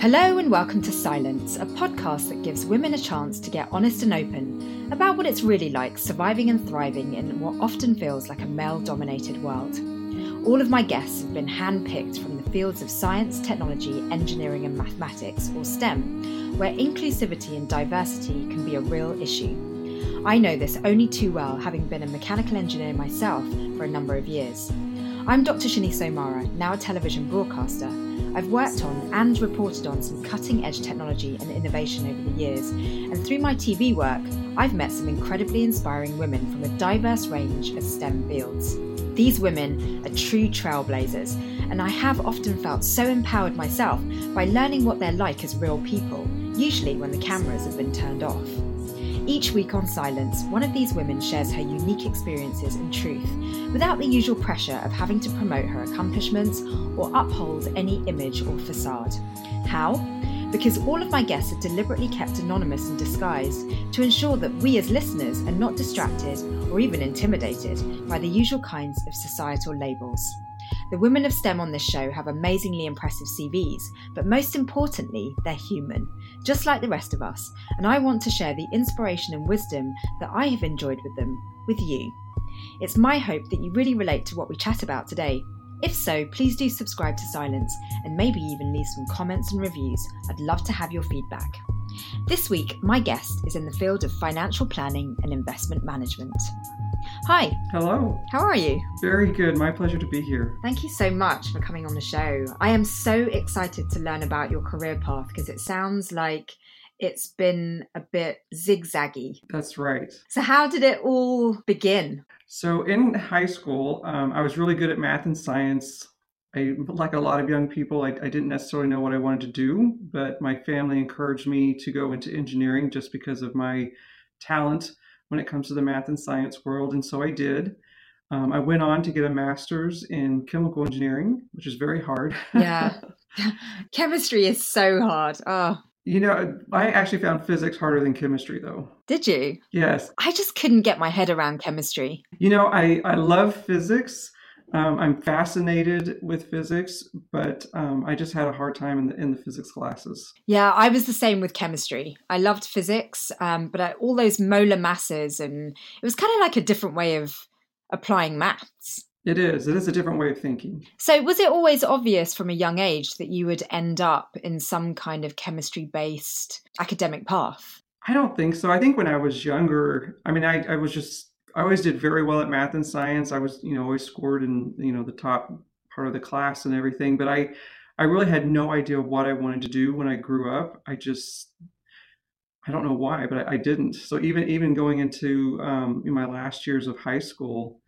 Hello, and welcome to Silence, a podcast that gives women a chance to get honest and open about what it's really like surviving and thriving in what often feels like a male dominated world. All of my guests have been handpicked from the fields of science, technology, engineering, and mathematics, or STEM, where inclusivity and diversity can be a real issue. I know this only too well, having been a mechanical engineer myself for a number of years. I'm Dr. Shanice O'Mara, now a television broadcaster. I've worked on and reported on some cutting edge technology and innovation over the years, and through my TV work, I've met some incredibly inspiring women from a diverse range of STEM fields. These women are true trailblazers, and I have often felt so empowered myself by learning what they're like as real people, usually when the cameras have been turned off. Each week on Silence, one of these women shares her unique experiences and truth without the usual pressure of having to promote her accomplishments or uphold any image or facade. How? Because all of my guests are deliberately kept anonymous and disguised to ensure that we as listeners are not distracted or even intimidated by the usual kinds of societal labels. The women of STEM on this show have amazingly impressive CVs, but most importantly, they're human, just like the rest of us, and I want to share the inspiration and wisdom that I have enjoyed with them with you. It's my hope that you really relate to what we chat about today. If so, please do subscribe to Silence and maybe even leave some comments and reviews. I'd love to have your feedback. This week, my guest is in the field of financial planning and investment management. Hi. Hello. How are you? Very good. My pleasure to be here. Thank you so much for coming on the show. I am so excited to learn about your career path because it sounds like it's been a bit zigzaggy. That's right. So, how did it all begin? So, in high school, um, I was really good at math and science. I, like a lot of young people, I, I, didn't necessarily know what I wanted to do, but my family encouraged me to go into engineering just because of my talent when it comes to the math and science world. And so I did. Um, I went on to get a master's in chemical engineering, which is very hard. yeah. Chemistry is so hard. Oh. You know, I actually found physics harder than chemistry, though. Did you? Yes. I just couldn't get my head around chemistry. You know, I, I love physics. Um, I'm fascinated with physics, but um, I just had a hard time in the, in the physics classes. Yeah, I was the same with chemistry. I loved physics, um, but I, all those molar masses, and it was kind of like a different way of applying maths. It is. It is a different way of thinking. So, was it always obvious from a young age that you would end up in some kind of chemistry based academic path? I don't think so. I think when I was younger, I mean, I, I was just I always did very well at math and science. I was, you know, always scored in, you know, the top part of the class and everything. But I, I really had no idea what I wanted to do when I grew up. I just, I don't know why, but I, I didn't. So even even going into um, in my last years of high school,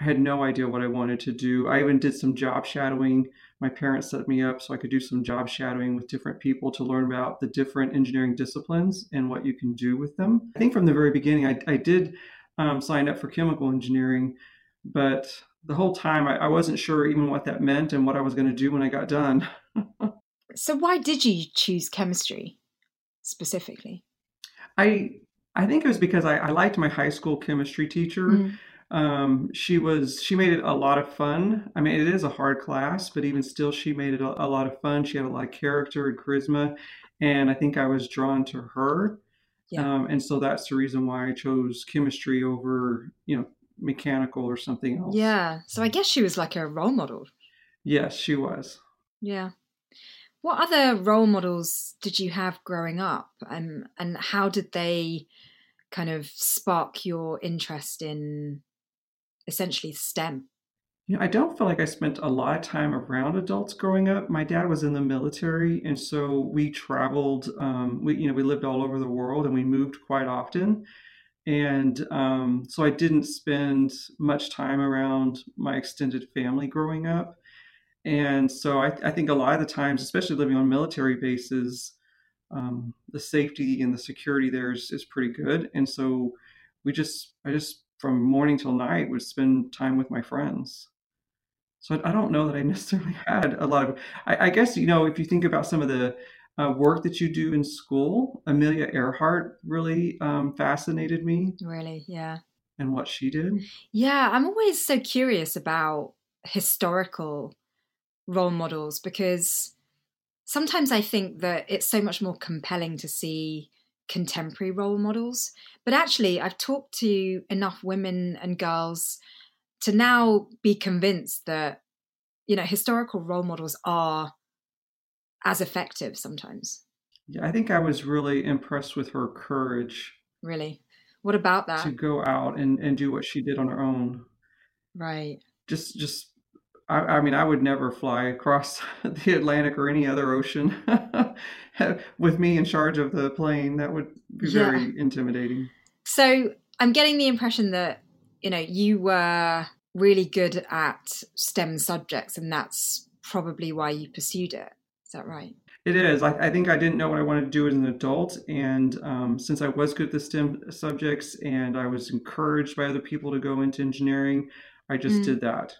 I had no idea what I wanted to do. I even did some job shadowing. My parents set me up so I could do some job shadowing with different people to learn about the different engineering disciplines and what you can do with them. I think from the very beginning, I, I did um, signed up for chemical engineering, but the whole time I, I wasn't sure even what that meant and what I was going to do when I got done. so why did you choose chemistry specifically? I I think it was because I, I liked my high school chemistry teacher. Mm. Um, she was she made it a lot of fun. I mean, it is a hard class, but even still, she made it a, a lot of fun. She had a lot of character and charisma, and I think I was drawn to her. Yeah. Um, and so that's the reason why I chose chemistry over, you know, mechanical or something else. Yeah. So I guess she was like a role model. Yes, she was. Yeah. What other role models did you have growing up, and and how did they kind of spark your interest in essentially STEM? You know, I don't feel like I spent a lot of time around adults growing up. My dad was in the military, and so we traveled. Um, we, you know, we lived all over the world, and we moved quite often. And um, so I didn't spend much time around my extended family growing up. And so I, I think a lot of the times, especially living on military bases, um, the safety and the security there is, is pretty good. And so we just, I just from morning till night would spend time with my friends. So I don't know that I necessarily had a lot of. I, I guess you know if you think about some of the uh, work that you do in school, Amelia Earhart really um, fascinated me. Really, yeah. And what she did. Yeah, I'm always so curious about historical role models because sometimes I think that it's so much more compelling to see contemporary role models. But actually, I've talked to enough women and girls to now be convinced that, you know, historical role models are as effective sometimes. Yeah, I think I was really impressed with her courage. Really? What about that? To go out and, and do what she did on her own. Right. Just just I, I mean I would never fly across the Atlantic or any other ocean with me in charge of the plane. That would be yeah. very intimidating. So I'm getting the impression that, you know, you were really good at STEM subjects and that's probably why you pursued it. Is that right? It is. I, I, think I didn't know what I wanted to do as an adult. And um, since I was good at the STEM subjects and I was encouraged by other people to go into engineering, I just mm. did that.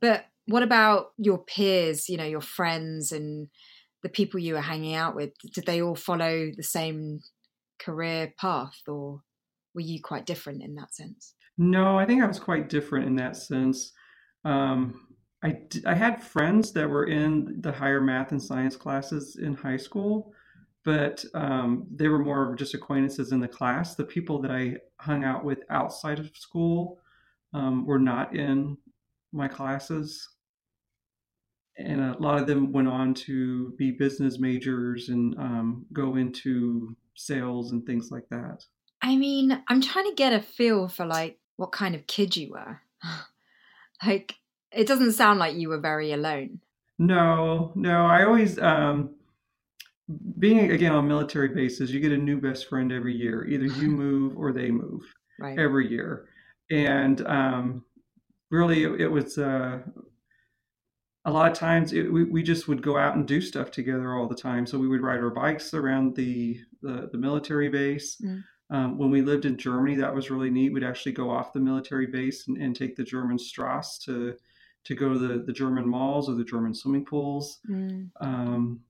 But what about your peers, you know, your friends and the people you were hanging out with? Did they all follow the same career path or were you quite different in that sense? No, I think I was quite different in that sense. Um, I, I had friends that were in the higher math and science classes in high school, but um, they were more of just acquaintances in the class. The people that I hung out with outside of school um, were not in my classes. And a lot of them went on to be business majors and um, go into sales and things like that. I mean, I'm trying to get a feel for like what kind of kid you were. like, it doesn't sound like you were very alone. No, no. I always, um, being again on military bases, you get a new best friend every year. Either you move or they move right. every year. And um, really, it, it was uh, a lot of times it, we, we just would go out and do stuff together all the time. So we would ride our bikes around the, the, the military base. Mm. Um, when we lived in Germany, that was really neat. We'd actually go off the military base and, and take the German Strasse to to go to the, the German malls or the German swimming pools. Mm. Um,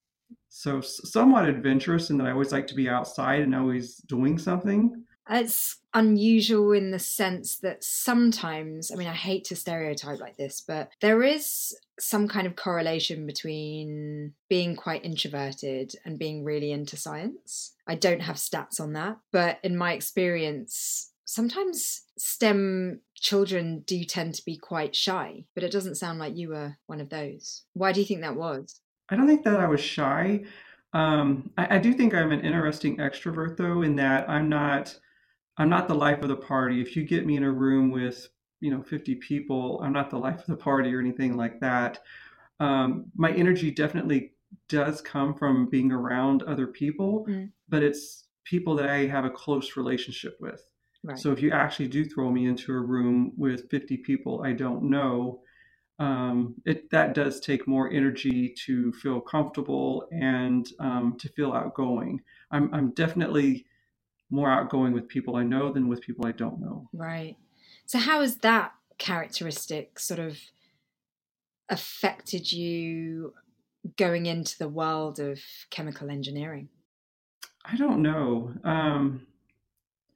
so somewhat adventurous in that I always like to be outside and always doing something. It's unusual in the sense that sometimes, I mean, I hate to stereotype like this, but there is some kind of correlation between being quite introverted and being really into science. I don't have stats on that, but in my experience, sometimes STEM children do tend to be quite shy, but it doesn't sound like you were one of those. Why do you think that was? I don't think that I was shy. Um, I, I, do think I'm an interesting extrovert, though, in that I'm not. I'm not the life of the party. If you get me in a room with, you know, 50 people, I'm not the life of the party or anything like that. Um, my energy definitely does come from being around other people, mm. but it's people that I have a close relationship with. Right. So if you actually do throw me into a room with 50 people I don't know, um, it that does take more energy to feel comfortable and um, to feel outgoing. I'm I'm definitely more outgoing with people I know than with people I don't know. Right. So how has that characteristic sort of affected you going into the world of chemical engineering? I don't know. Um,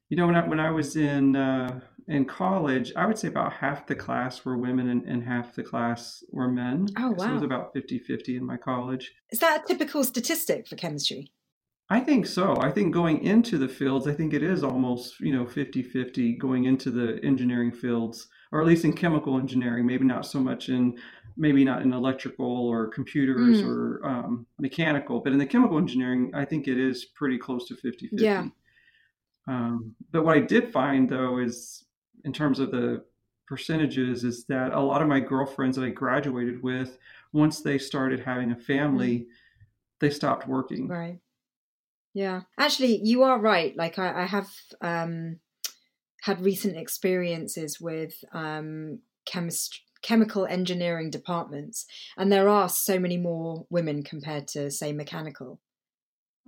you know, when I when I was in uh, in college, I would say about half the class were women and, and half the class were men. Oh, wow. So it was about 50-50 in my college. Is that a typical statistic for chemistry? I think so. I think going into the fields, I think it is almost, you know, 50-50 going into the engineering fields, or at least in chemical engineering, maybe not so much in maybe not in electrical or computers mm. or um, mechanical, but in the chemical engineering, I think it is pretty close to 50-50. Yeah. Um, but what I did find though is, in terms of the percentages, is that a lot of my girlfriends that I graduated with, once they started having a family, mm-hmm. they stopped working. Right. Yeah. Actually, you are right. Like I, I have um, had recent experiences with um, chemist- chemical engineering departments, and there are so many more women compared to, say, mechanical.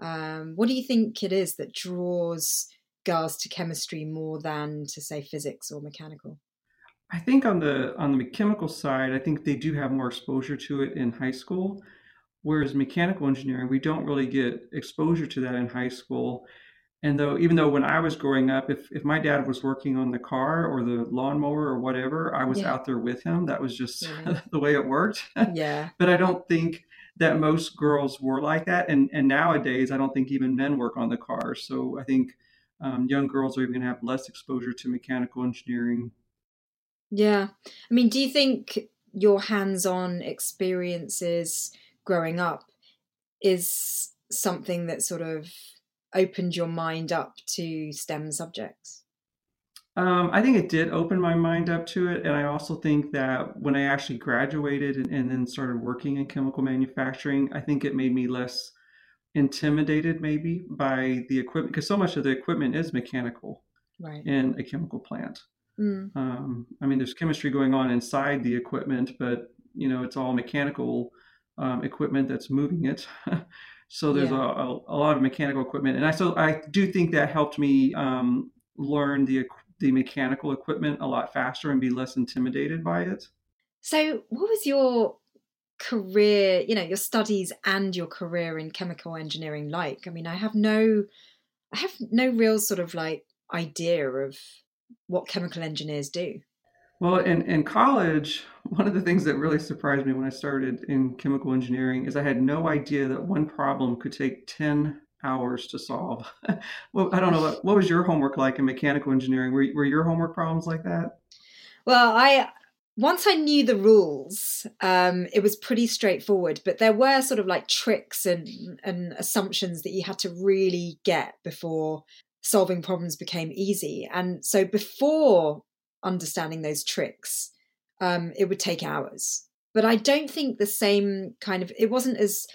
Um, what do you think it is that draws girls to chemistry more than to say physics or mechanical? I think on the on the chemical side, I think they do have more exposure to it in high school, whereas mechanical engineering, we don't really get exposure to that in high school. And though, even though when I was growing up, if, if my dad was working on the car or the lawnmower or whatever, I was yeah. out there with him. That was just yeah. the way it worked. Yeah. but I don't think that most girls were like that. And, and nowadays, I don't think even men work on the cars. So I think um, young girls are even going to have less exposure to mechanical engineering. Yeah. I mean, do you think your hands on experiences growing up is something that sort of opened your mind up to STEM subjects? Um, I think it did open my mind up to it. And I also think that when I actually graduated and, and, then started working in chemical manufacturing, I think it made me less intimidated maybe by the equipment because so much of the equipment is mechanical right. in a chemical plant. Mm. Um, I mean, there's chemistry going on inside the equipment, but you know, it's all mechanical um, equipment that's moving it. so there's yeah. a, a, a, lot of mechanical equipment, and I so I do think that helped me um, learn the the mechanical equipment a lot faster and be less intimidated by it. So, what was your career, you know, your studies and your career in chemical engineering like? I mean, I have no I have no real sort of like idea of what chemical engineers do. Well, in, in college, one of the things that really surprised me when I started in chemical engineering is I had no idea that one problem could take 10 hours to solve. well, I don't know. What, what was your homework like in mechanical engineering? Were, were your homework problems like that? Well, I once I knew the rules, um, it was pretty straightforward. But there were sort of like tricks and and assumptions that you had to really get before solving problems became easy. And so before understanding those tricks, um, it would take hours. But I don't think the same kind of it wasn't as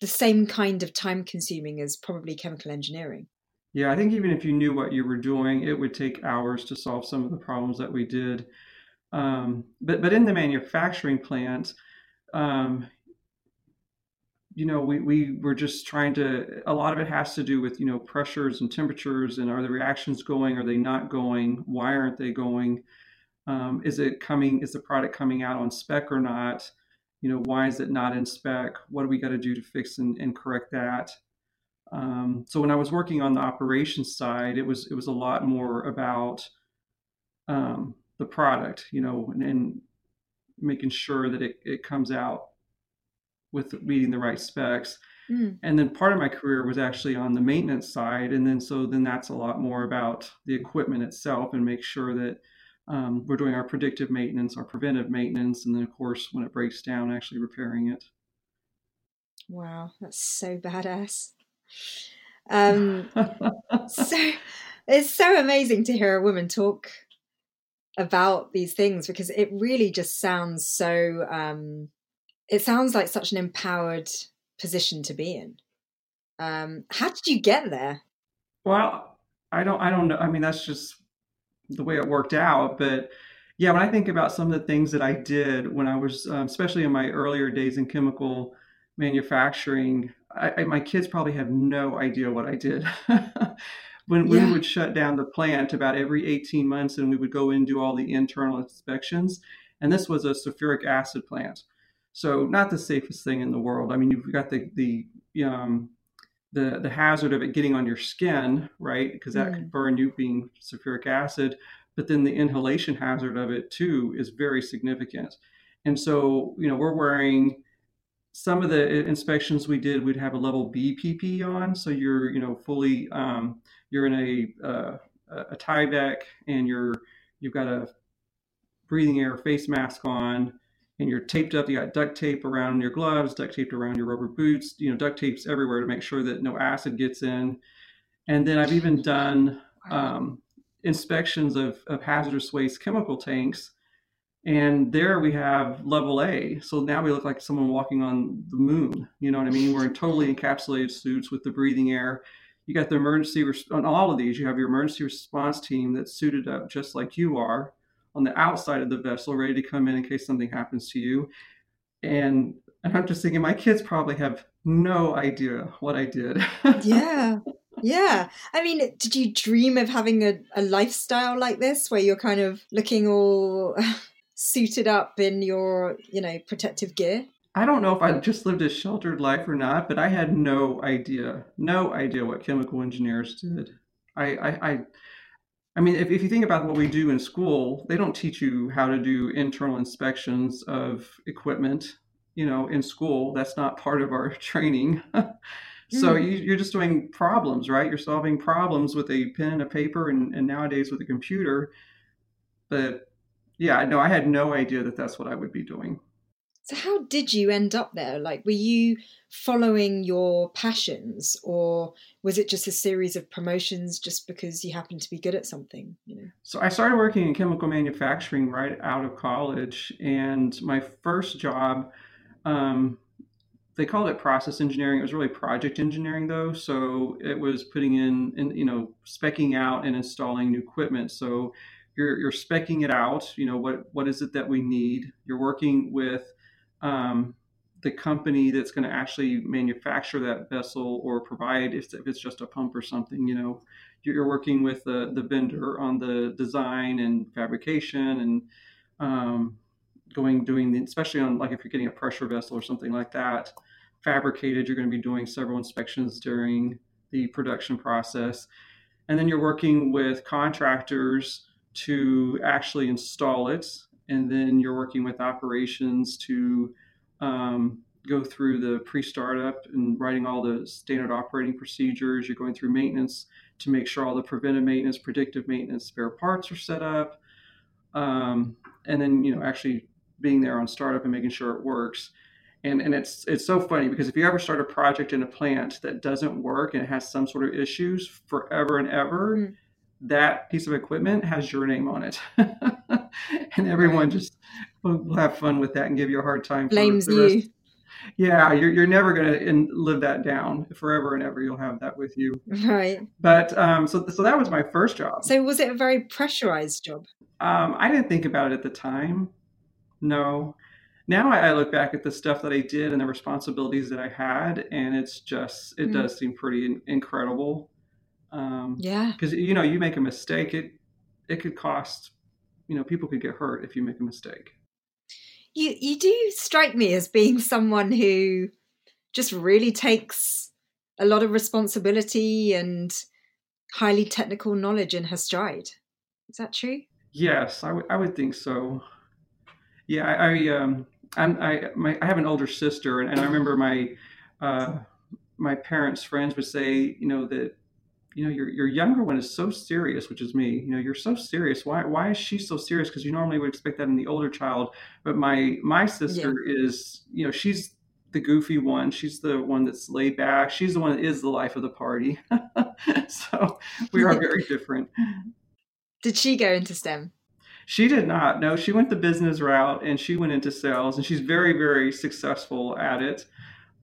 the same kind of time consuming as probably chemical engineering. Yeah, I think even if you knew what you were doing, it would take hours to solve some of the problems that we did. Um, but but in the manufacturing plant, um, you know, we, we were just trying to. A lot of it has to do with you know pressures and temperatures, and are the reactions going? Are they not going? Why aren't they going? Um, is it coming? Is the product coming out on spec or not? you know, why is it not in spec? What do we got to do to fix and, and correct that? Um, so when I was working on the operations side, it was it was a lot more about um, the product, you know, and, and, making sure that it, it comes out with meeting the right specs. Mm. And then part of my career was actually on the maintenance side, and then so then that's a lot more about the equipment itself and make sure that um, we're doing our predictive maintenance, our preventive maintenance, and then, of course, when it breaks down, actually repairing it. Wow, that's so badass. Um, so it's so amazing to hear a woman talk about these things because it really just sounds so. Um, it sounds like such an empowered position to be in. Um, how did you get there? Well, I don't. I don't know. I mean, that's just the way it worked out. But yeah, when I think about some of the things that I did when I was, um, especially in my earlier days in chemical manufacturing, I, I, my kids probably have no idea what I did. when, yeah. we would shut down the plant about every 18 months and we would go in and do all the internal inspections. And this was a sulfuric acid plant. So not the safest thing in the world. I mean, you've got the, the, um, the the hazard of it getting on your skin, right? Because that mm. could burn you being sulfuric acid. But then the inhalation hazard of it too is very significant. And so, you know, we're wearing some of the inspections we did, we'd have a level B PP on. So you're, you know, fully, um, you're in a, uh, a Tyvek and you're, you've got a breathing air face mask on and you're taped up. You got duct tape around your gloves, duct taped around your rubber boots. You know, duct tapes everywhere to make sure that no acid gets in. And then I've even done um, inspections of, of hazardous waste chemical tanks. And there we have level A. So now we look like someone walking on the moon. You know what I mean? We're in totally encapsulated suits with the breathing air. You got the emergency on all of these. You have your emergency response team that's suited up just like you are on the outside of the vessel, ready to come in in case something happens to you. And, and I'm just thinking, my kids probably have no idea what I did. yeah. Yeah. I mean, did you dream of having a, a lifestyle like this where you're kind of looking all suited up in your, you know, protective gear? I don't know if I just lived a sheltered life or not, but I had no idea, no idea what chemical engineers did. I, I, I I mean, if, if you think about what we do in school, they don't teach you how to do internal inspections of equipment. you know, in school. That's not part of our training. so mm. you, are just doing problems, right? You're solving problems with a pen and a paper, and, and nowadays with a computer. But yeah, no, I had no idea that that's what I would be doing. So, how did you end up there? Like, were you following your passions, or was it just a series of promotions just because you happened to be good at something? You know. So, I started working in chemical manufacturing right out of college, and my first job, um, they called it process engineering. It was really project engineering, though. So, it was putting in and you know specking out and installing new equipment. So you're, you're specking it out you know what what is it that we need you're working with um, the company that's going to actually manufacture that vessel or provide if, if it's just a pump or something you know you're working with the, the vendor on the design and fabrication and um, going doing the, especially on like if you're getting a pressure vessel or something like that fabricated you're going to be doing several inspections during the production process. And then you're working with contractors to actually install it and then you're working with operations to um, go through the pre-startup and writing all the standard operating procedures. You're going through maintenance to make sure all the preventive maintenance, predictive maintenance, spare parts are set up, um, and then you know actually being there on startup and making sure it works. And, and it's it's so funny because if you ever start a project in a plant that doesn't work and has some sort of issues forever and ever, mm that piece of equipment has your name on it. and everyone just will have fun with that and give you a hard time. Blames you. Yeah, you're, you're never going to live that down forever and ever. You'll have that with you. Right. But um, so, so that was my first job. So was it a very pressurized job? Um, I didn't think about it at the time. No. Now I, I, look back at the stuff that I did and the responsibilities that I had, and it's just, it mm. does seem pretty in, incredible. Um, yeah. Because you know, you make a mistake, it it could cost. You know, people could get hurt if you make a mistake. You you do strike me as being someone who just really takes a lot of responsibility and highly technical knowledge in her stride. Is that true? Yes, I, w- I would think so. Yeah, I, I um, I'm, I my I have an older sister, and, and I remember my uh, my parents' friends would say, you know, that you know your, your younger one is so serious which is me you know you're so serious. Why why is she so serious? Because you normally would expect that in the older child but my my sister yeah. is you know she's the goofy one. She's the one that's laid back. She's the one that is the life of the party. So we are very different. Did she go into stem? She did not. No she went the business route and she went into sales and she's very very successful at it.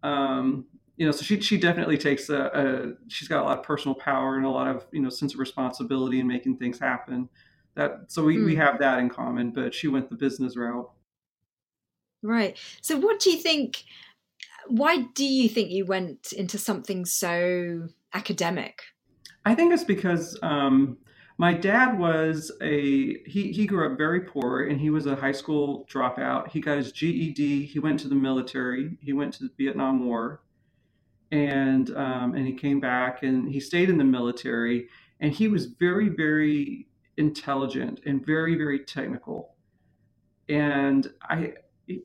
Um, you know, so she she definitely takes a, a, she's got a lot of personal power and a lot of you know sense of responsibility in making things happen. That so we, mm. we hmm. have that in common, but she went the business route. Right. So what do you think? Why do you think you went into something so academic? I think it's because um, my dad was a he he grew up very poor and he was a high school dropout. He got his GED. He went to the military. He went to the Vietnam War and um, and he came back and he stayed in the military and he was very very intelligent and very very technical. And i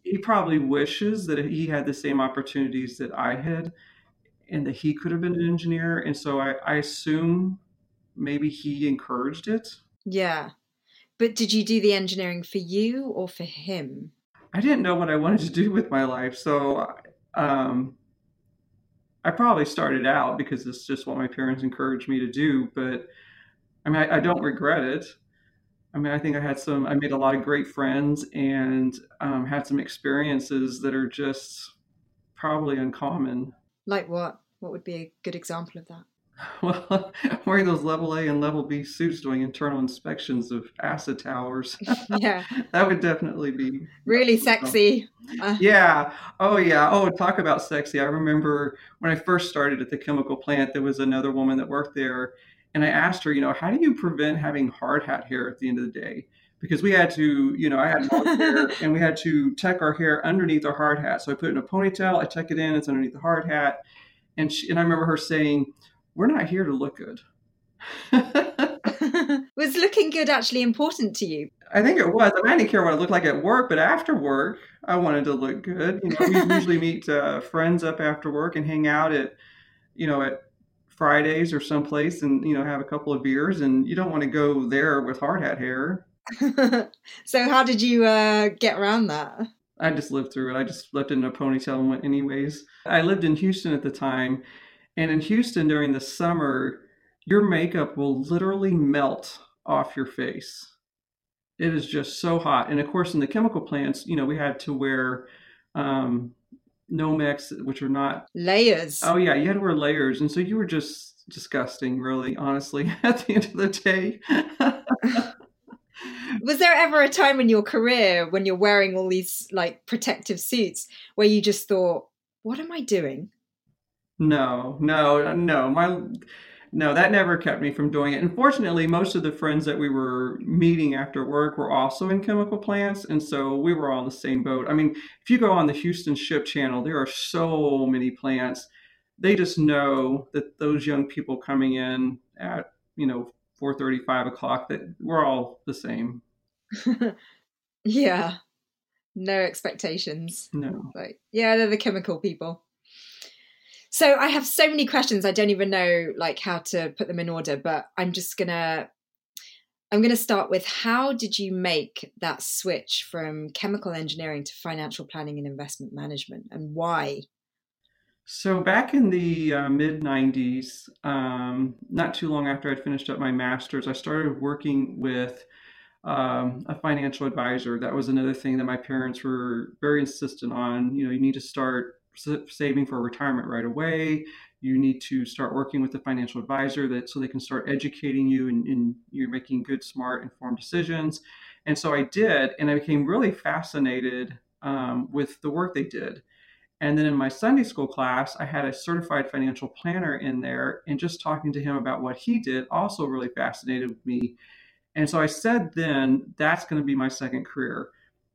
he probably wishes that he had the same opportunities that i had and that he could have been an engineer. And so i, I assume maybe he encouraged it. Yeah. But did you do the engineering for you or for him? I didn't know what i wanted to do with my life. So um, I probably started out because it's just what my parents encouraged me to do. But I mean, I, I, don't regret it. I mean, I think I had some, I made a lot of great friends and um, had some experiences that are just probably uncommon. Like what? What would be a good example of that? Well, wearing those level A and level B suits doing internal inspections of acid towers. yeah. that would definitely be really sexy. Uh, yeah. Oh, yeah. Oh, talk about sexy. I remember when I first started at the chemical plant, there was another woman that worked there. And I asked her, you know, how do you prevent having hard hat hair at the end of the day? Because we had to, you know, I had long hair and we had to tuck our hair underneath our hard hat. So I put it in a ponytail, I tuck it in, it's underneath the hard hat. And, she, and I remember her saying, we're not here to look good. was looking good actually important to you? I think it was. I, mean, I didn't care what it looked like at work, but after work, I wanted to look good. You know, we usually meet uh, friends up after work and hang out at, you know, at Fridays or someplace and you know have a couple of beers. And you don't want to go there with hard hat hair. so how did you uh, get around that? I just lived through it. I just left it in a ponytail and went anyways. I lived in Houston at the time, and in Houston during the summer, your makeup will literally melt off your face it is just so hot. And of course, in the chemical plants, you know, we had to wear um, Nomex, which are not layers. Oh yeah, you had to wear layers, and so you were just disgusting, really, honestly. At the end of the day. Was there ever a time in your career when you're wearing all these like protective suits where you just thought, "What am I doing?" No, no, no. My no, that never kept me from doing it. Unfortunately, most of the friends that we were meeting after work were also in chemical plants. And so we were all in the same boat. I mean, if you go on the Houston Ship Channel, there are so many plants. They just know that those young people coming in at, you know, four thirty, five o'clock, that we're all the same. yeah. No expectations. No. Like, yeah, they're the chemical people. So I have so many questions. I don't even know like how to put them in order, but I'm just gonna I'm to start with how did you make that switch from chemical engineering to financial planning and investment management and why? So, back in the uh, mid 90s, um, not too long after I'd finished up my master's, I started working with um, a financial advisor. That was another thing that my parents were very insistent on. You know, you need to start saving for retirement right away. You need to start working with a financial advisor that so they can start educating you and, and you're making good, smart, informed decisions. And so I did, and I became really fascinated um, with the work they did. And then in my Sunday school class, I had a certified financial planner in there, and just talking to him about what he did also really fascinated me. And so I said then that's going to be my second career.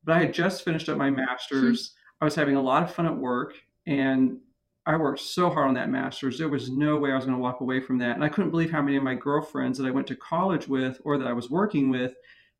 But I had just finished up my master's. I was having a lot of fun at work, and I worked so hard on that master's. There was no way I was going to walk away from that. And I couldn't believe how many of my girlfriends that I went to college with or that I was working with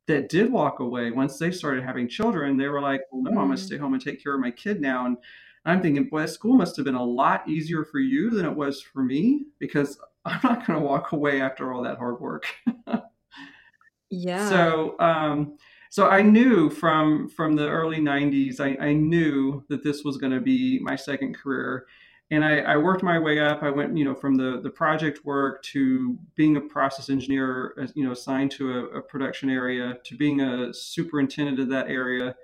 that did walk away once they started having children. They were like, well, no, I'm going to mm. stay home and take care of my kid now. And I'm thinking, boy, school must have been a lot easier for you than it was for me because I'm not going to walk away after all that hard work. yeah. So, um, so I knew from from the early 90s, I, I knew that this was going to be my second career. And I, I, worked my way up. I went, you know, from the, the project work to being a process engineer, you know, assigned to a, a production area, to being a superintendent of that area,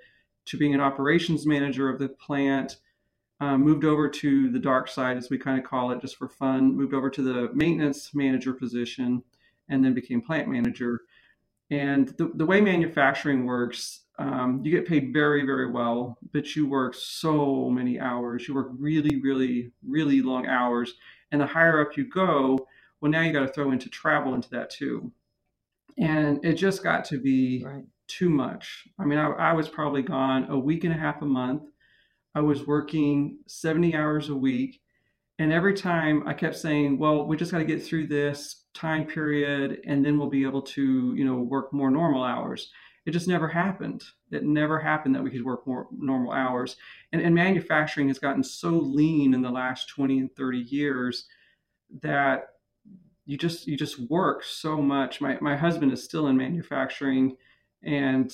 to being an operations manager of the plant. Um, moved over to the dark side, as we kind of call it, just for fun. Moved over to the maintenance manager position, and then became plant manager. And the, the way manufacturing works, um, you get paid very, very well, but you work so many hours. You work really, really, really long hours. And the higher up you go, well, now you got to throw into travel into that too. And it just got to be right. too much. I mean, I, I was probably gone a week and a half a month. I was working 70 hours a week. And every time I kept saying, well, we just got to get through this time period and then we'll be able to, you know, work more normal hours. It just never happened. It never happened that we could work more normal hours. And, and manufacturing has gotten so lean in the last 20 and 30 years that you just you just work so much. My my husband is still in manufacturing and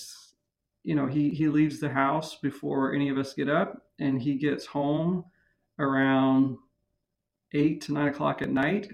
you know he he leaves the house before any of us get up and he gets home around eight to nine o'clock at night.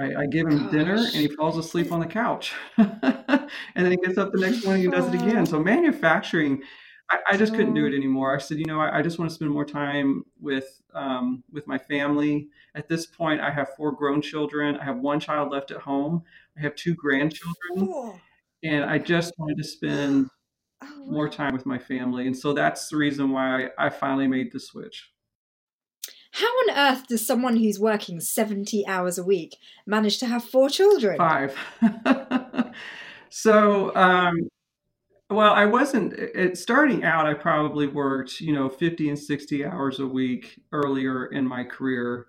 I, I give him Gosh. dinner and he falls asleep on the couch. and then he gets up the next morning and does it again. So manufacturing, I, I just couldn't do it anymore. I said, you know, I, I just want to spend more time with um, with my family. At this point, I have four grown children. I have one child left at home. I have two grandchildren, and I just wanted to spend oh, more time with my family. And so that's the reason why I finally made the switch. How on earth does someone who's working 70 hours a week manage to have four children? Five. so, um, well, I wasn't it, starting out. I probably worked, you know, 50 and 60 hours a week earlier in my career.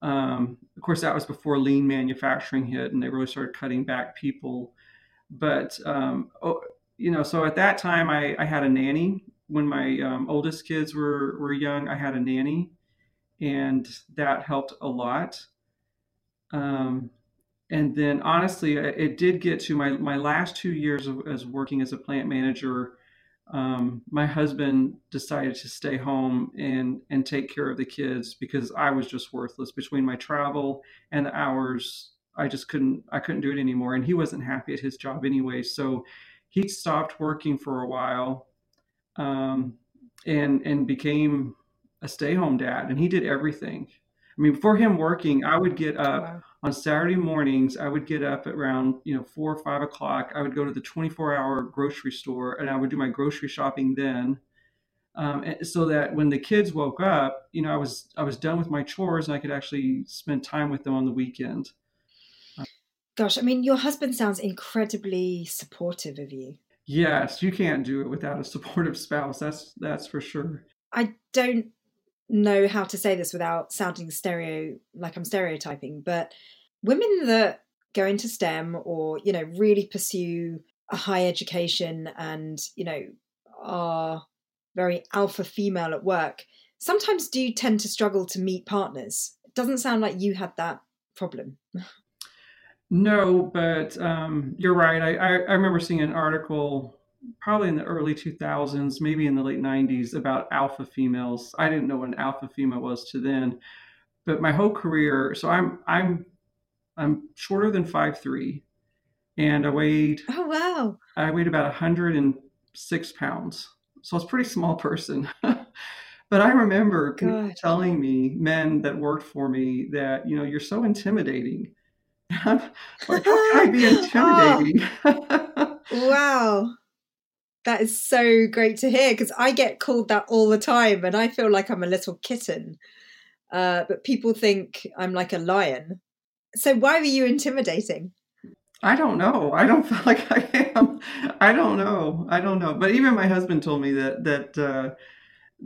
Um, of course, that was before lean manufacturing hit, and they really started cutting back people. But um, oh, you know, so at that time, I, I had a nanny when my um, oldest kids were were young. I had a nanny, and that helped a lot. Um, and then honestly, it did get to my my last two years of, as working as a plant manager. Um, my husband decided to stay home and and take care of the kids because I was just worthless between my travel and the hours. I just couldn't I couldn't do it anymore, and he wasn't happy at his job anyway. So he stopped working for a while, um, and and became a stay home dad, and he did everything. I mean, before him working, I would get up wow. on Saturday mornings. I would get up at around you know four or five o'clock. I would go to the 24 hour grocery store and I would do my grocery shopping then, um, so that when the kids woke up, you know, I was I was done with my chores and I could actually spend time with them on the weekend. Gosh, I mean, your husband sounds incredibly supportive of you. Yes, you can't do it without a supportive spouse. That's that's for sure. I don't know how to say this without sounding stereo like I'm stereotyping, but women that go into STEM or, you know, really pursue a high education and, you know, are very alpha female at work sometimes do tend to struggle to meet partners. It doesn't sound like you had that problem. No, but um, you're right. I, I, I remember seeing an article probably in the early 2000s, maybe in the late 90s, about alpha females. I didn't know what an alpha female was to then, but my whole career. So I'm I'm I'm shorter than five three, and I weighed. Oh wow! I weighed about 106 pounds, so I was a pretty small person. but I remember God. telling me men that worked for me that you know you're so intimidating. like, how can I be oh. intimidating? oh. wow. That is so great to hear because I get called that all the time and I feel like I'm a little kitten. Uh, but people think I'm like a lion. So why were you intimidating? I don't know. I don't feel like I am. I don't know. I don't know. But even my husband told me that that uh,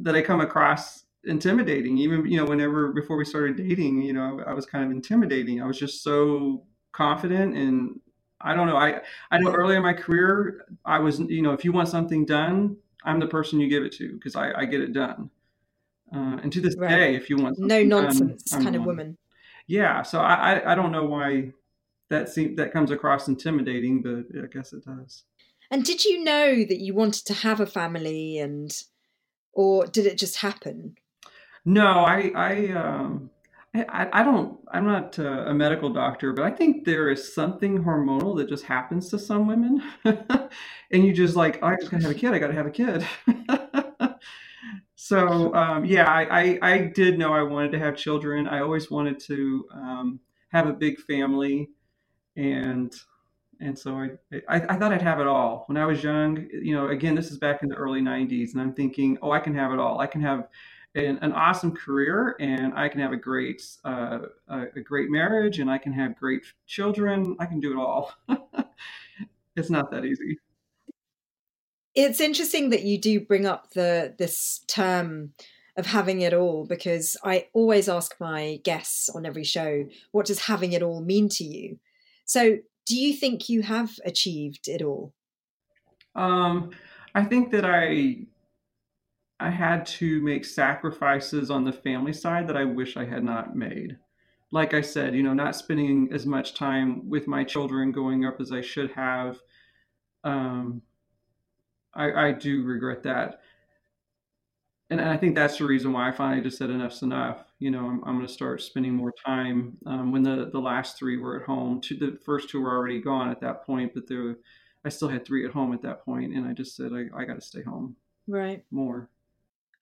that I come across intimidating. Even you know, whenever before we started dating, you know, I was kind of intimidating. I was just so confident and I don't know. I I know early in my career, I was you know if you want something done, I'm the person you give it to because I, I get it done. Uh, and to this right. day, if you want no nonsense done, kind of woman. Yeah, so I, I, I don't know why that seems that comes across intimidating, but I guess it does. And did you know that you wanted to have a family, and or did it just happen? No, I I um, I, I don't, I'm not a medical doctor, but I think there is something hormonal that just happens to some women. and you just like, oh, I just gotta have a kid. I gotta have a kid. so, um, yeah, I, I, I, did know I wanted to have children. I always wanted to um, have a big family. And, and so I, I, I thought I'd have it all when I was young. You know, again, this is back in the early 90s, and I'm thinking, oh, I can have it all. I can have an, an awesome career and I can have a great uh, a, great marriage and I can have great children. I can do it all. it's not that easy. It's interesting that you do bring up the this term of having it all because I always ask my guests on every show, what does having it all mean to you? So, do you think you have achieved it all? Um, I think that I I had to make sacrifices on the family side that I wish I had not made. Like I said, you know, not spending as much time with my children going up as I should have. Um, I, I do regret that. And I think that's the reason why I finally just said enough's enough. You know, I'm, I'm going to start spending more time. Um, when the, the last three were at home, two, the first two were already gone at that point, but there, I still had three at home at that point, and I just said I, I got to stay home. Right. More.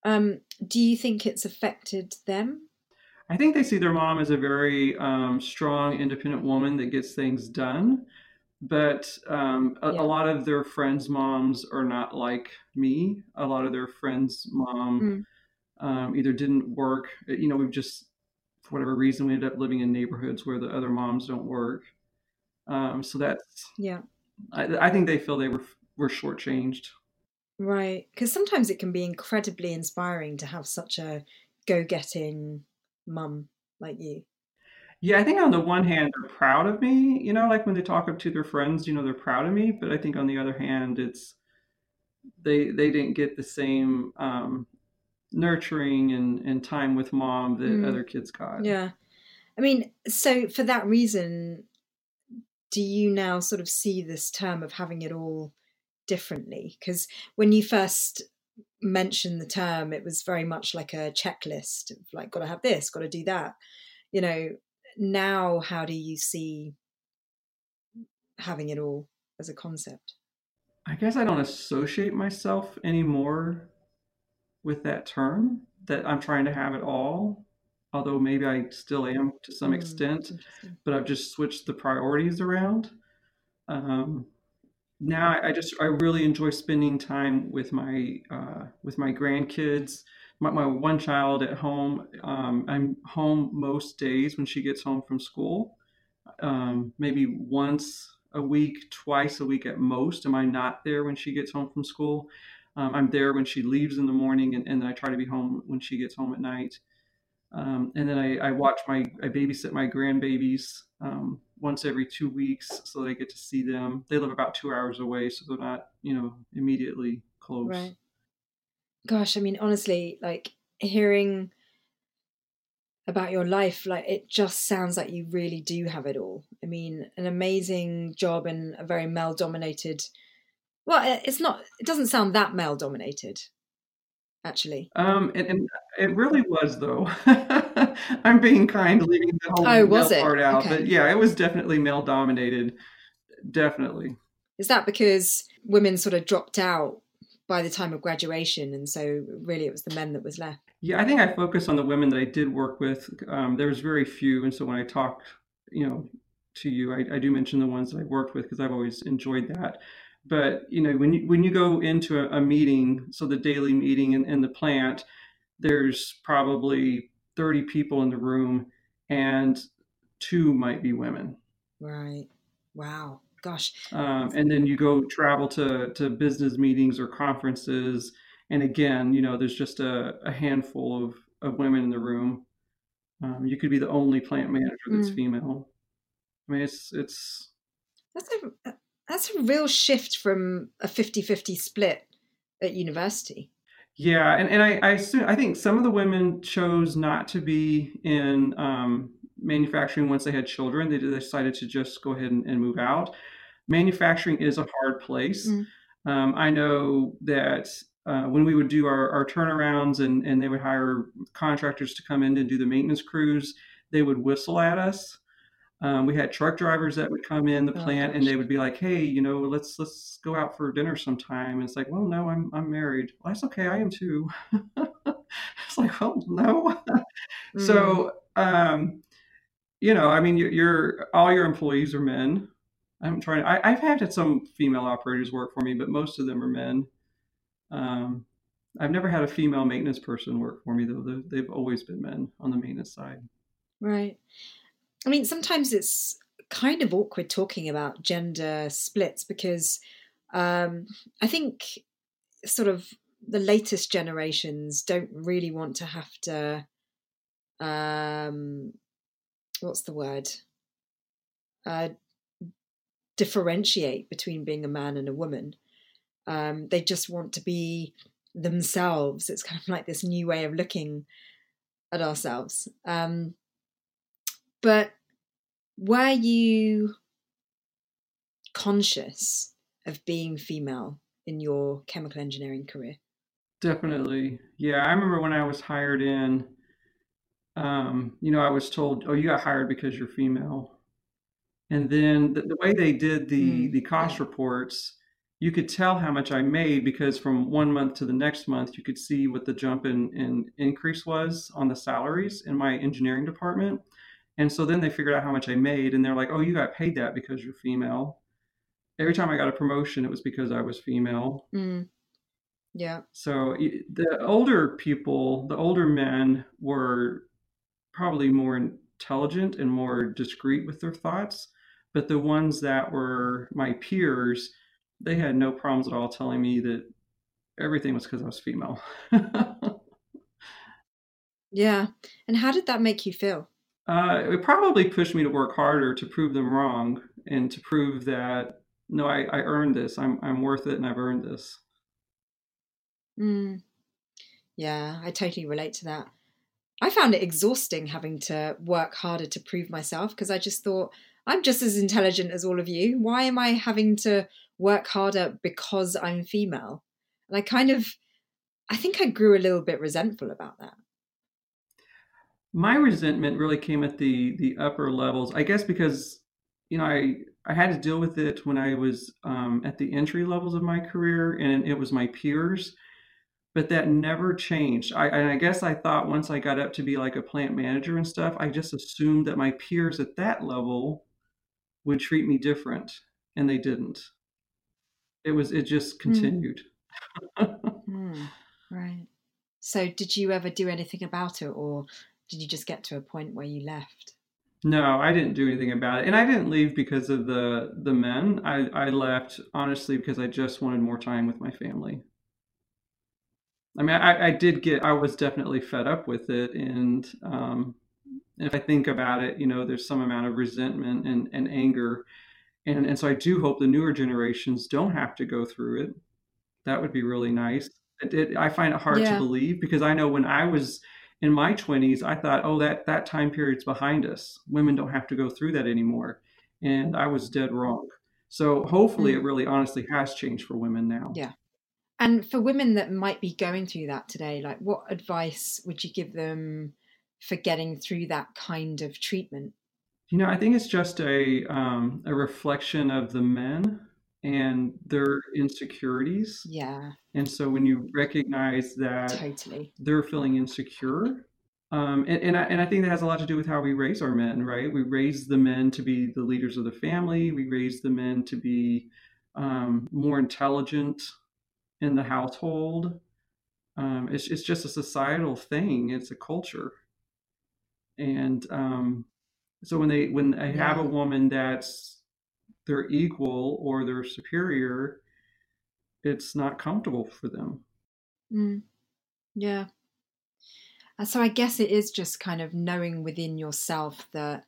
Um, do you think it's affected them? I think they see their mom as a very um, strong, independent woman that gets things done. But um, a, yeah. a, lot of their friends' moms are not like me. A lot of their friends' mom mm. either didn't work. You know, we've just, for whatever reason, we ended up living in neighborhoods where the other moms don't work. Um, so that's yeah. I, I think they feel they were were shortchanged. Right. Because sometimes it can be incredibly inspiring to have such a go getting mum like you. Yeah, I think on the one hand, they're proud of me, you know, like when they talk up to their friends, you know, they're proud of me. But I think on the other hand, it's they they didn't get the same um, nurturing and, and time with mom that Mm. other kids got. Yeah. I mean, so for that reason, do you now sort of see this term of having it all differently? Because when you first mentioned the term, it was very much like a checklist of like, got to have this, got to do that. You know, now how do you see having it all as a concept? I guess I don't associate myself anymore with that term that I'm trying to have it all, although maybe I still am to some Mm, extent, but I've just switched the priorities around. Um, now I, just I really enjoy spending time with my uh, with my grandkids. My, my one child at home. Um, I'm home most days when she gets home from school. Um, maybe once a week, twice a week at most. Am I not there when she gets home from school? Um, I'm there when she leaves in the morning, and, and then I try to be home when she gets home at night. Um, and then I, I watch my, I babysit my grandbabies um, once every two weeks so that I get to see them. They live about two hours away, so they're not, you know, immediately close. Right. Gosh, I mean, honestly, like hearing about your life, like it just sounds like you really do have it all. I mean, an amazing job in a very male dominated. Well, it's not. It doesn't sound that male dominated, actually. Um, and, and it really was though. I'm being kind, leaving the whole Oh, was it? part out, Okay. but yeah, it was definitely male dominated. Definitely. Is that because women sort of dropped out by the time of graduation, and so really it was the men that was left? Yeah, I think I focus on the women that I did work with. Um, there was very few, and so when I talk, you know, to you, I, I do mention the ones that I worked with because I've always enjoyed that. But you know, when you when you go into a, a meeting, so the daily meeting in, in the plant, there's probably 30 people in the room, and two might be women. Right. Wow. Gosh. Um, and then you go travel to to business meetings or conferences, and again, you know, there's just a, a handful of, of women in the room. Um, you could be the only plant manager that's Mm. female. I mean, it's it's That's a that's a real shift from a 50-50 split at university. Yeah, and, and I I, assume, I think some of the women chose not to be in um, manufacturing once they had children. They decided to just go ahead and, and move out. Manufacturing is a hard place. Mm. Um, I know that uh, when we would do our, our turnarounds and, and they would hire contractors to come in and do the maintenance crews, they would whistle at us. Um, we had truck drivers that would come in the Oh, plant and they would be like, "Hey, you know, let's let's go out for dinner sometime." And it's like, "Well, no, I'm I'm married." Well, that's okay. I am too. it's like, "Well, no." Mm. So, um, you know, I mean, you're, you're all your employees are men. I'm trying. I, I've had some female operators work for me, but most of them are men. Um, I've never had a female maintenance person work for me though. They've, they've always been men on the maintenance side. Right. I mean, sometimes it's kind of awkward talking about gender splits because um, I think sort of the latest generations don't really want to have to um, what's the word uh, differentiate between being a man and a woman. Um, they just want to be themselves. It's kind of like this new way of looking at ourselves. Um, but were you conscious of being female in your chemical engineering career? Definitely. Yeah, I remember when I was hired in, um, you know, I was told, "Oh, you got hired because you're female." And then the, the way they did the Mm, the cost reports, you could tell how much I made because from one month to the next month, you could see what the jump in, in increase was on the salaries in my engineering department. And so then they figured out how much I made, and they're like, "Oh, you got paid that because you're female." Every time I got a promotion, it was because I was female. Mm, yeah. So the older people, the older men were probably more intelligent and more discreet with their thoughts. But the ones that were my peers, they had no problems at all telling me that everything was because I was female. Yeah. And how did that make you feel? Uh, it probably pushed me to work harder to prove them wrong and to prove that no, I, I earned this. I'm I'm worth it, and I've earned this. Mm. Yeah, I totally relate to that. I found it exhausting having to work harder to prove myself because I just thought I'm just as intelligent as all of you. Why am I having to work harder because I'm female? And I kind of, I think I grew a little bit resentful about that. My resentment really came at the the upper levels. I guess because you know I I had to deal with it when I was um, at the entry levels of my career, and it was my peers but that never changed. I, and I guess I thought once I got up to be like a plant manager and stuff, I just assumed that my peers at that level would treat me different, and they didn't. It was it just hmm. continued. Mm. mm, right. So, did you ever do anything about it, or did you just get to a point where you left? No, I didn't do anything about it, and I didn't leave because of the the men. I I left honestly because I just wanted more time with my family. I mean, I, I did get, I was definitely fed up with it. And um, if I think about it, you know, there's some amount of resentment and, and anger. And, and so I do hope the newer generations don't have to go through it. That would be really nice. It, it, I find it hard yeah. to believe because I know when I was in my 20s, I thought, oh, that, that time period's behind us. Women don't have to go through that anymore. And I was dead wrong. So hopefully mm. it really honestly has changed for women now. Yeah. And for women that might be going through that today, like what advice would you give them for getting through that kind of treatment? You know, I think it's just a um, a reflection of the men and their insecurities. Yeah. And so when you recognize that totally they're feeling insecure, um, and and I, and I think that has a lot to do with how we raise our men, right? We raise the men to be the leaders of the family. We raise the men to be um, more intelligent, in the household. Um, it's, it's just a societal thing. It's a culture. And um, so when they when they have a woman that's their equal or their superior, it's not comfortable for them. Mm. Yeah. And so I guess it is just kind of knowing within yourself that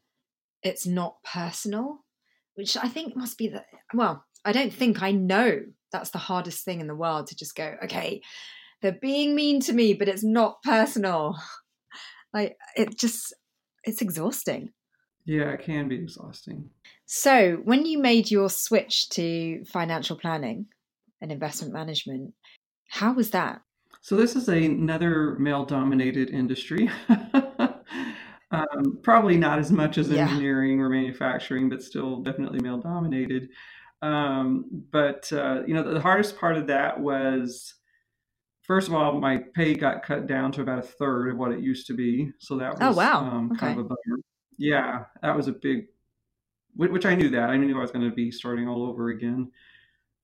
it's not personal, which I think must be the well, I don't think I know that's the hardest thing in the world to just go, okay, they're being mean to me, but it's not personal. Like it just, it's exhausting. Yeah, it can be exhausting. So, when you made your switch to financial planning and investment management, how was that? So, this is another male dominated industry. um, probably not as much as engineering yeah. or manufacturing, but still definitely male dominated. Um, but uh, you know, the, hardest part of that was, first of all, my pay got cut down to about a third of what it used to be. So that oh, was oh wow, um, okay. kind of a bummer. Yeah, that was a big, which I knew that I knew I was going to be starting all over again.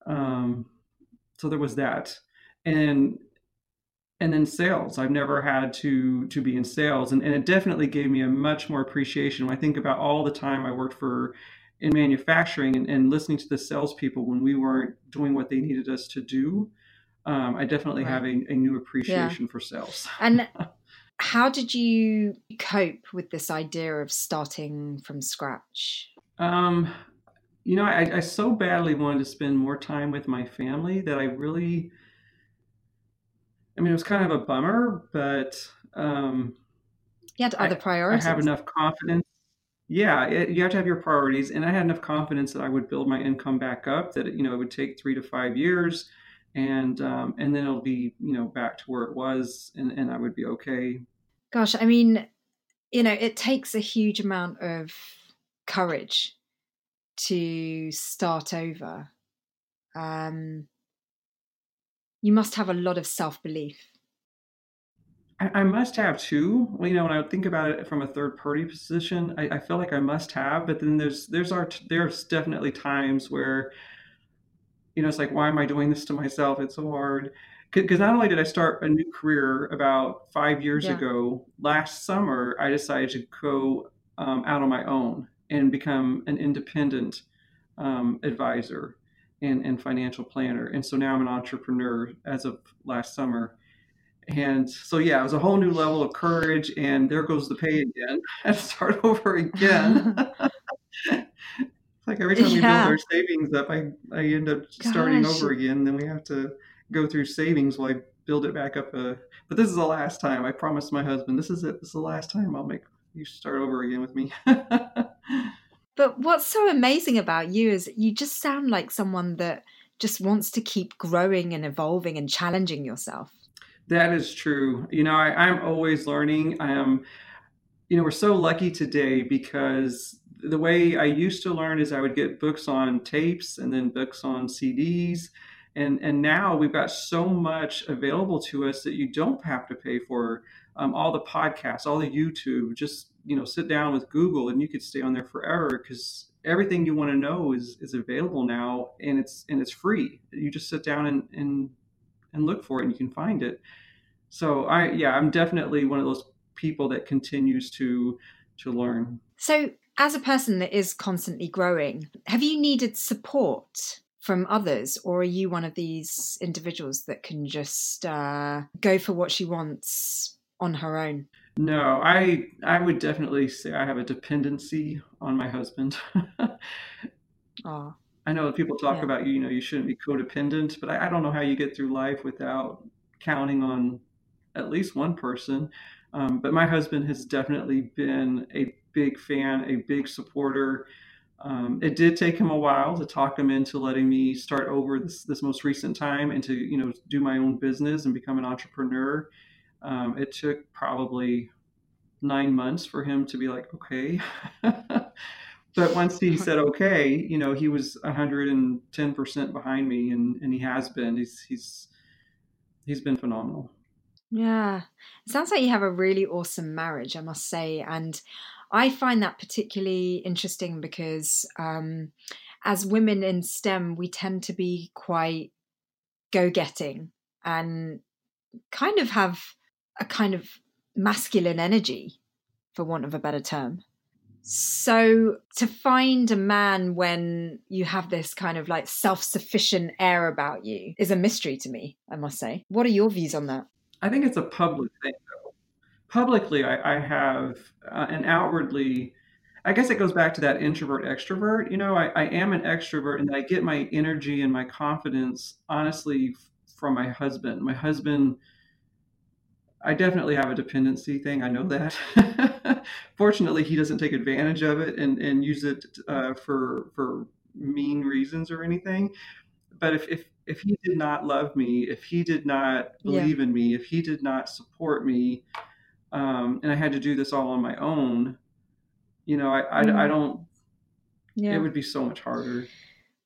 Um, so there was that, and and then sales. I've never had to to be in sales, and, and it definitely gave me a much more appreciation when I think about all the time I worked for in manufacturing and, and listening to the salespeople when we weren't doing what they needed us to do, um, I definitely right. have a, a, new appreciation yeah. for sales. And how did you cope with this idea of starting from scratch? Um, you know, I, I so badly wanted to spend more time with my family that I really, I mean, it was kind of a bummer, but um, you had other priorities. I have enough confidence yeah, it, you have to have your priorities. And I had enough confidence that I would build my income back up. That you know it would take three to five years, and um, and then it'll be you know back to where it was, and and I would be okay. Gosh, I mean, you know, it takes a huge amount of courage to start over. Um, you must have a lot of self belief I, must have too. Well, you know, when I think about it from a third party position, I, I feel like I must have. But then there's there's our there's definitely times where, you know, it's like, why am I doing this to myself? It's so hard. Because not only did I start a new career about five years yeah. ago, last summer I decided to go um, out on my own and become an independent um, advisor and, and financial planner. And so now I'm an entrepreneur as of last summer And so, yeah, it was a whole new level of courage. And there goes the pay again. and start over again. like every time we build our savings up, I, I end up starting Gosh. over again. Then we have to go through savings while I build it back up. Uh, but this is the last time. I promised my husband, this is it. This is the last time I'll make you start over again with me. but what's so amazing about you is you just sound like someone that just wants to keep growing and evolving and challenging yourself. That is true. You know, I, I'm always learning. I am, you know, we're so lucky today because the way I used to learn is I would get books on tapes and then books on CDs. And, and now we've got so much available to us that you don't have to pay for um, all the podcasts, all the YouTube. Just you know, sit down with Google and you could stay on there forever because everything you want to know is is available now and it's and it's free. You just sit down and and and look for it and you can find it. So I yeah, I'm definitely one of those people that continues to to learn. So as a person that is constantly growing, have you needed support from others, or are you one of these individuals that can just uh, go for what she wants on her own? No, I I would definitely say I have a dependency on my husband. oh. I know people talk yeah. about you you know you shouldn't be codependent, but I, I, don't know how you get through life without counting on at least one person. Um, but my husband has definitely been a big fan, a big supporter. Um, it did take him a while to talk him into letting me start over this this most recent time and to you know do my own business and become an entrepreneur. Um, it took probably nine months for him to be like, okay. but once he said okay, you know, he was 110% behind me and, and he has been. He's, he's, he's been phenomenal. Yeah. It sounds like you have a really awesome marriage, I must say. And I find that particularly interesting because um, as women in STEM, we tend to be quite go getting and kind of have a kind of masculine energy, for want of a better term. So to find a man when you have this kind of like self sufficient air about you is a mystery to me, I must say. What are your views on that? I think it's a public thing. Publicly, I, I have, uh, and outwardly, I guess it goes back to that introvert extrovert. You know, I, I am an extrovert and I get my energy and my confidence, honestly, from my husband. My husband I definitely have a dependency thing. I know that. Fortunately, he doesn't take advantage of it and, and use it uh, for for mean reasons or anything. But if, if if he did not love me, if he did not believe yeah. in me, if he did not support me, um, and I had to do this all on my own, you know, I I, mm. I don't. Yeah. It would be so much harder.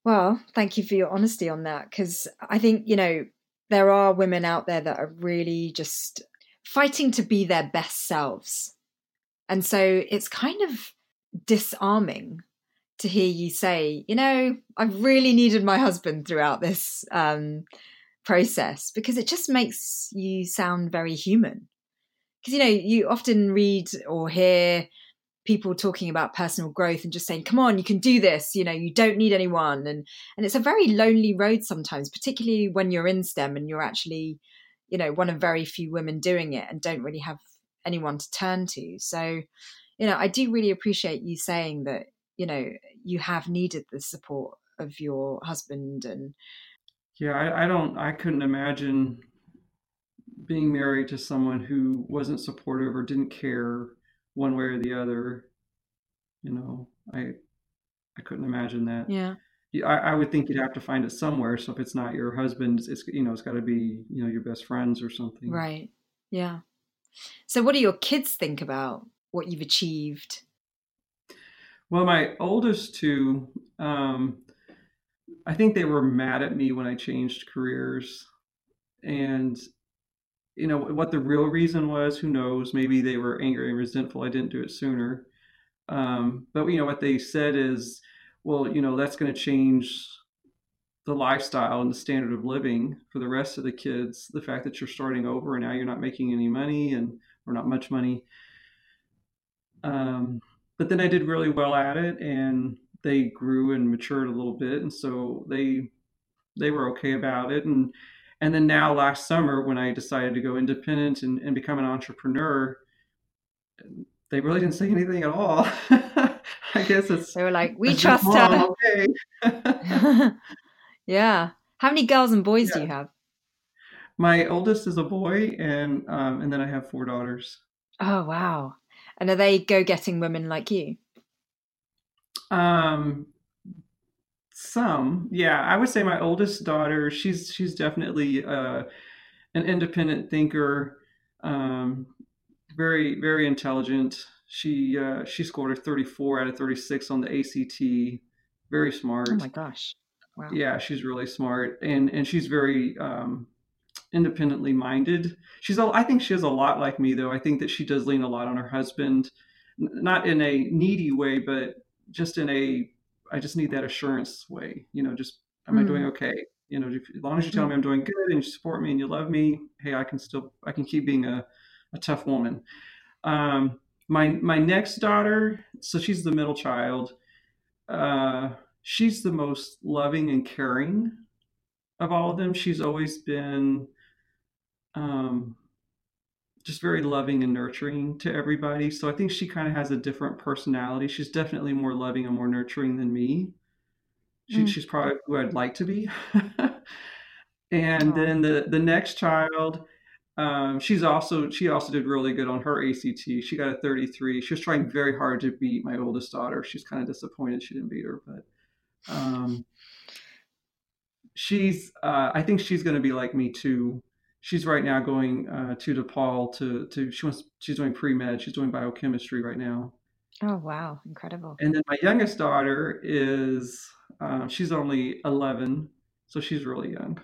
Well, thank you for your honesty on that because I think you know there are women out there that are really just fighting to be their best selves. And so it's kind of disarming to hear you say, you know, I've really needed my husband throughout this um, process because it just makes you sound very human. Because, you know, you often read or hear people talking about personal growth and just saying, come on, you can do this. You know, you don't need anyone. And, and it's a very lonely road sometimes, particularly when you're in STEM and you're actually you know one of very few women doing it and don't really have anyone to turn to so you know i do really appreciate you saying that you know you have needed the support of your husband and yeah I, I, don't i couldn't imagine being married to someone who wasn't supportive or didn't care one way or the other you know i i couldn't imagine that yeah I, I, would think you'd have to find it somewhere. So if it's not your husband, it's you know it's got to be you know your best friends or something. Right. Yeah. So what do your kids think about what you've achieved? Well, my oldest two, um, I think they were mad at me when I changed careers, and you know what the real reason was. Who knows? Maybe they were angry and resentful. I didn't do it sooner. Um, but you know what they said is well, you know, that's going to change the lifestyle and the standard of living for the rest of the kids. The fact that you're starting over and now you're not making any money and or not much money. Um, but then I did really well at it, and they grew and matured a little bit, and so they they were okay about it. And And then now last summer, when I decided to go independent and, and become an entrepreneur, they really didn't say anything at all. I guess it's they were like, we trust her. Okay. yeah. How many girls and boys yeah. do you have? My oldest is a boy, and um, and then I have four daughters. Oh wow! And are they go-getting women like you? Um, some, yeah. I would say my oldest daughter, she's she's definitely uh, an independent thinker. Um, very very intelligent. She uh, she scored a 34 out of 36 on the ACT. Very smart. Oh my gosh! Wow. Yeah, she's really smart, and and she's very um, independently minded. She's a, I think she is a lot like me though. I think that she does lean a lot on her husband, not in a needy way, but just in a I just need that assurance way. You know, just am mm. I doing mm. okay? You know, if, as long as you tell me I'm doing good and you support me and you love me, hey, I can still I can keep being a, a tough woman. Um, my my next daughter, so she's the middle child. Uh, she's the most loving and caring of all of them. She's always been um, just very loving and nurturing to everybody. So I think she kind of has a different personality. She's definitely more loving and more nurturing than me. She, mm. She's probably who I'd like to be. and oh. then the the next child, um, she's also she also did really good on her ACT. She got a 33. She was trying very hard to beat my oldest daughter. She's kind of disappointed she didn't beat her, but um, she's uh, I think she's going to be like me too she's right now going uh, to DePaul to to she wants she's doing pre med. She's doing biochemistry right now. Oh wow, incredible! And then my youngest daughter is uh, she's only eleven, so she's really young.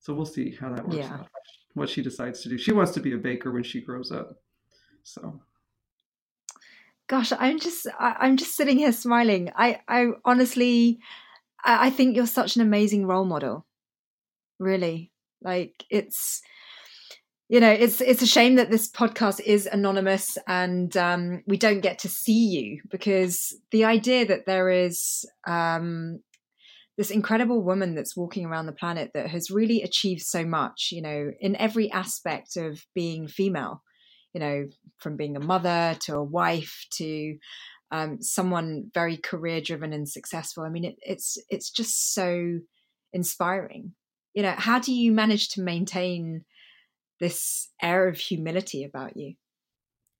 So we'll see how that works yeah. out. What she decides to do. She wants to be a baker when she grows up. So gosh i'm just i'm just sitting here smiling i i honestly i think you're such an amazing role model really like it's you know it's it's a shame that this podcast is anonymous and um, we don't get to see you because the idea that there is um, this incredible woman that's walking around the planet that has really achieved so much you know in every aspect of being female you know from being a mother to a wife to um, someone very career driven and successful. I mean it, it's it's just so inspiring you know how do you manage to maintain this air of humility about you?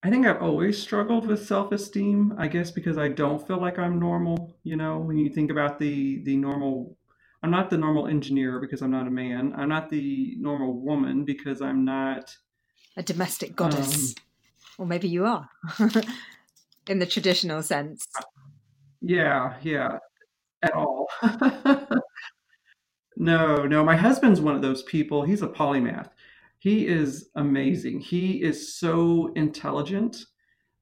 I think i've always struggled with self-esteem i guess because i don't feel like i'm normal you know when you think about the the normal i'm not the normal engineer because i'm not a man. I'm not the normal woman because i'm not a domestic goddess. Um, or maybe you are in the traditional sense. Yeah yeah at all No, no. My husband's one of those people. He's a polymath. He is amazing. He is so intelligent.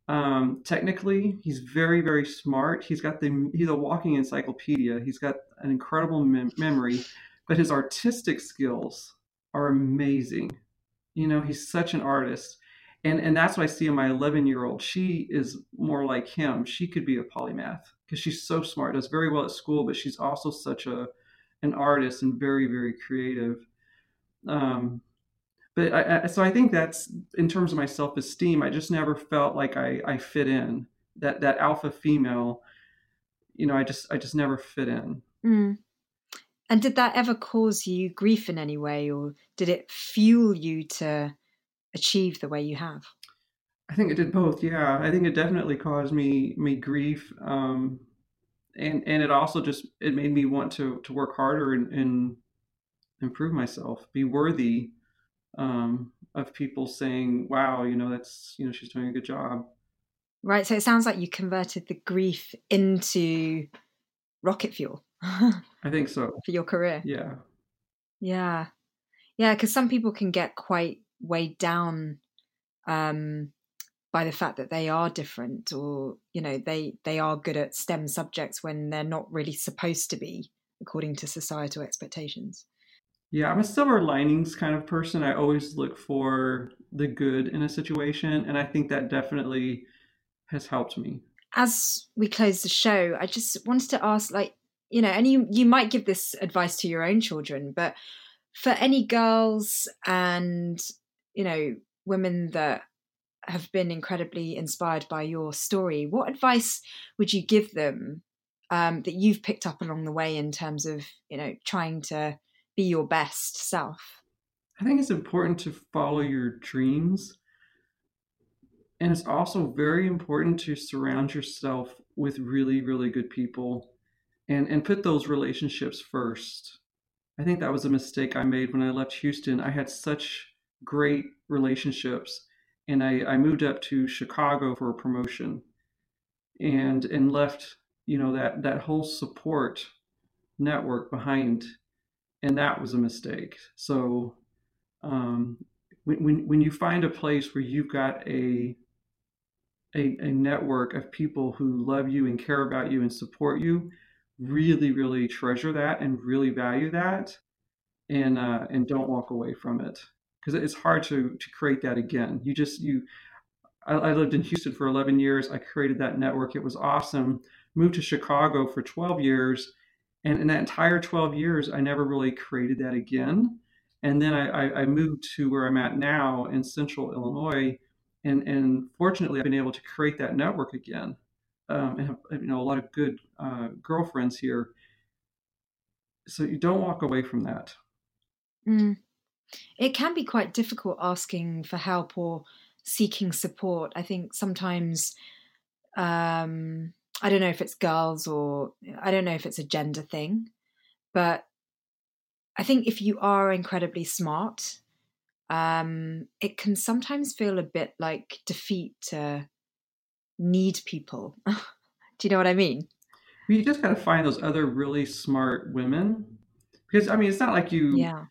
Um, technically, he's very, very smart. He's got the he's a walking encyclopedia. He's got an incredible mem- memory, but his artistic skills are amazing. You know, he's such an artist. And and that's what I see in my 11 year old. She is more like him. She could be a polymath because she's so smart, does very well at school, but she's also such a an artist and very very creative um, but I, I, so I think that's in terms of my self esteem. I just never felt like I, I fit in that that alpha female. You know, I just I just never fit in. Mm. And did that ever cause you grief in any way, or did it fuel you to achieve the way you have? I think it did both. Yeah, I think it definitely caused me me grief. Um, and and it also just it made me want to to work harder and, and improve myself, be worthy um, of people saying, "Wow, you know, that's you know, she's doing a good job." Right. So it sounds like you converted the grief into rocket fuel. I think so for your career. Yeah. Yeah. Yeah, because some people can get quite weighed down um, by the fact that they are different or you know they they are good at stem subjects when they're not really supposed to be according to societal expectations. Yeah i'm a silver linings kind of person. I always look for the good in a situation and i think that definitely has helped me. As we close the show i just wanted to ask like you know and you you might give this advice to your own children but for any girls and, you know, women that have been incredibly inspired by your story, what advice would you give them um, that you've picked up along the way in terms of, you know, trying to be your best self? I think it's important to follow your dreams. And it's also very important to surround yourself with really, really good people and, and put those relationships first. I think that was a mistake I made when I left Houston. I had such great relationships and I, I moved up to Chicago for a promotion and and left, you know, that that whole support network behind. And that was a mistake. So um, when, when, you find a place where you've got a, a, a network of people who love you and care about you and support you, really, really treasure that and really value that, and uh, and don't walk away from it because it's hard to to create that again. You just you. I, I lived in Houston for 11 years. I created that network. It was awesome. Moved to Chicago for 12 years, and in that entire 12 years, I never really created that again. And then I, I, I moved to where I'm at now in Central Illinois, and and fortunately, I've been able to create that network again um, and have you know a lot of good uh, girlfriends here. So you don't walk away from that. Mm. It can be quite difficult asking for help or seeking support. I think sometimes um, I don't know if it's girls or I don't know if it's a gender thing, but I think if you are incredibly smart, um, it can sometimes feel a bit like defeat to need people. Do you know what I mean? You just got to find those other really smart women because I mean, it's not like you. Yeah.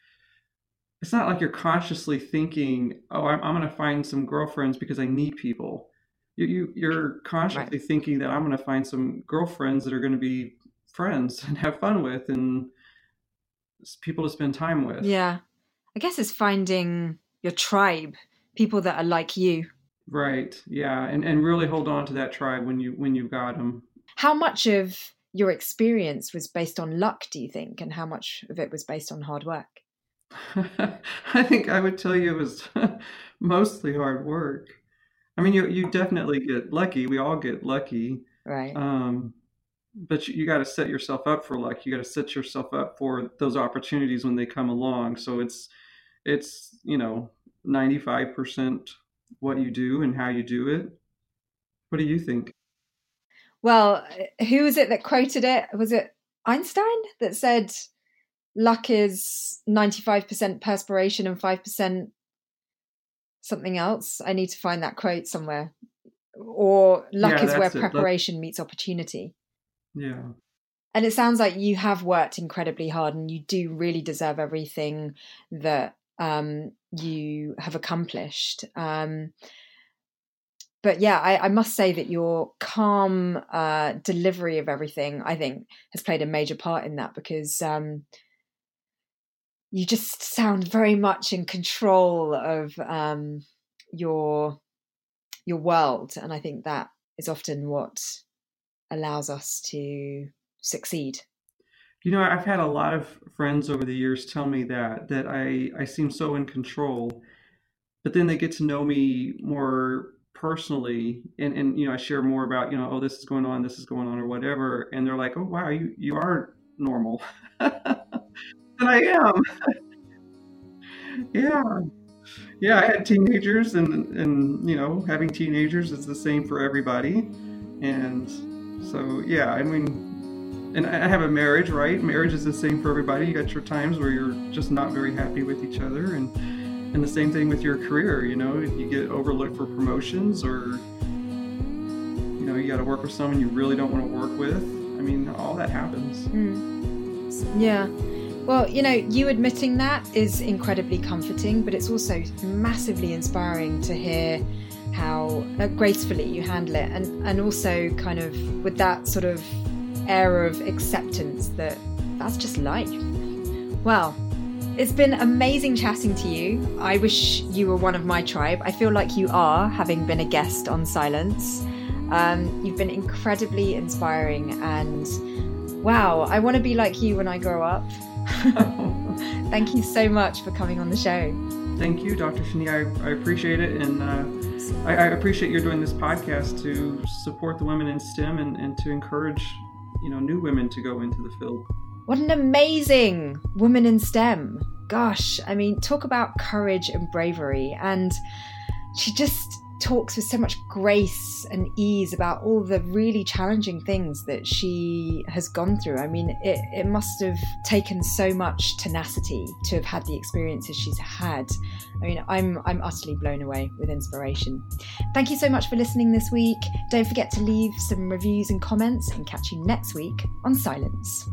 It's not like you're consciously thinking, "Oh, I'm, I'm going to find some girlfriends because I need people." You, you you're consciously right. thinking that I'm going to find some girlfriends that are going to be friends and have fun with and people to spend time with. Yeah, I guess it's finding your tribe, people that are like you. Right. Yeah, and and really hold on to that tribe when you when you've got them. How much of your experience was based on luck, do you think, and how much of it was based on hard work? I think I would tell you it was mostly hard work. I mean, you you definitely get lucky. We all get lucky, right? Um, but you, you got to set yourself up for luck. You got to set yourself up for those opportunities when they come along. So it's it's you know ninety five percent what you do and how you do it. What do you think? Well, who was it that quoted it? Was it Einstein that said luck is 95% perspiration and 5% something else? I need to find that quote somewhere. Or luck yeah, is where preparation it. meets opportunity. Yeah. And it sounds like you have worked incredibly hard and you do really deserve everything that um, you have accomplished. Um, but yeah, I, I, must say that your calm uh, delivery of everything, I think, has played a major part in that because um, you just sound very much in control of um, your your world, and I think that is often what allows us to succeed. You know, I've had a lot of friends over the years tell me that that I I seem so in control, but then they get to know me more personally and and you know I share more about, you know, oh this is going on, this is going on or whatever and they're like, "Oh wow, you you are normal." and I am. yeah. Yeah, I had teenagers and and you know, having teenagers is the same for everybody. And so yeah, I mean and I have a marriage, right? Marriage is the same for everybody. You got your times where you're just not very happy with each other, and and the same thing with your career. You know, if you get overlooked for promotions, or you know, you got to work with someone you really don't want to work with. I mean, all that happens. Mm. Yeah. Well, you know, you admitting that is incredibly comforting, but it's also massively inspiring to hear how uh, gracefully you handle it, and and also kind of with that sort of air of acceptance that that's just life. Well, it's been amazing chatting to you. I wish you were one of my tribe. I feel like you are, having been a guest on Silence. Um, you've been incredibly inspiring, and wow, I want to be like you when I grow up. Thank you so much for coming on the show. Thank you, Dr. Shani. I, I appreciate it. And uh, I, I, appreciate you're doing this podcast to support the women in STEM and, and to encourage you know new women to go into the field. What an amazing woman in STEM. Gosh, I mean, talk about courage and bravery. And she just talks with so much grace and ease about all the really challenging things that she has gone through. I mean, it, it must have taken so much tenacity to have had the experiences she's had. I mean, I'm I'm utterly blown away with inspiration. Thank you so much for listening this week. Don't forget to leave some reviews and comments and catch you next week on Silence.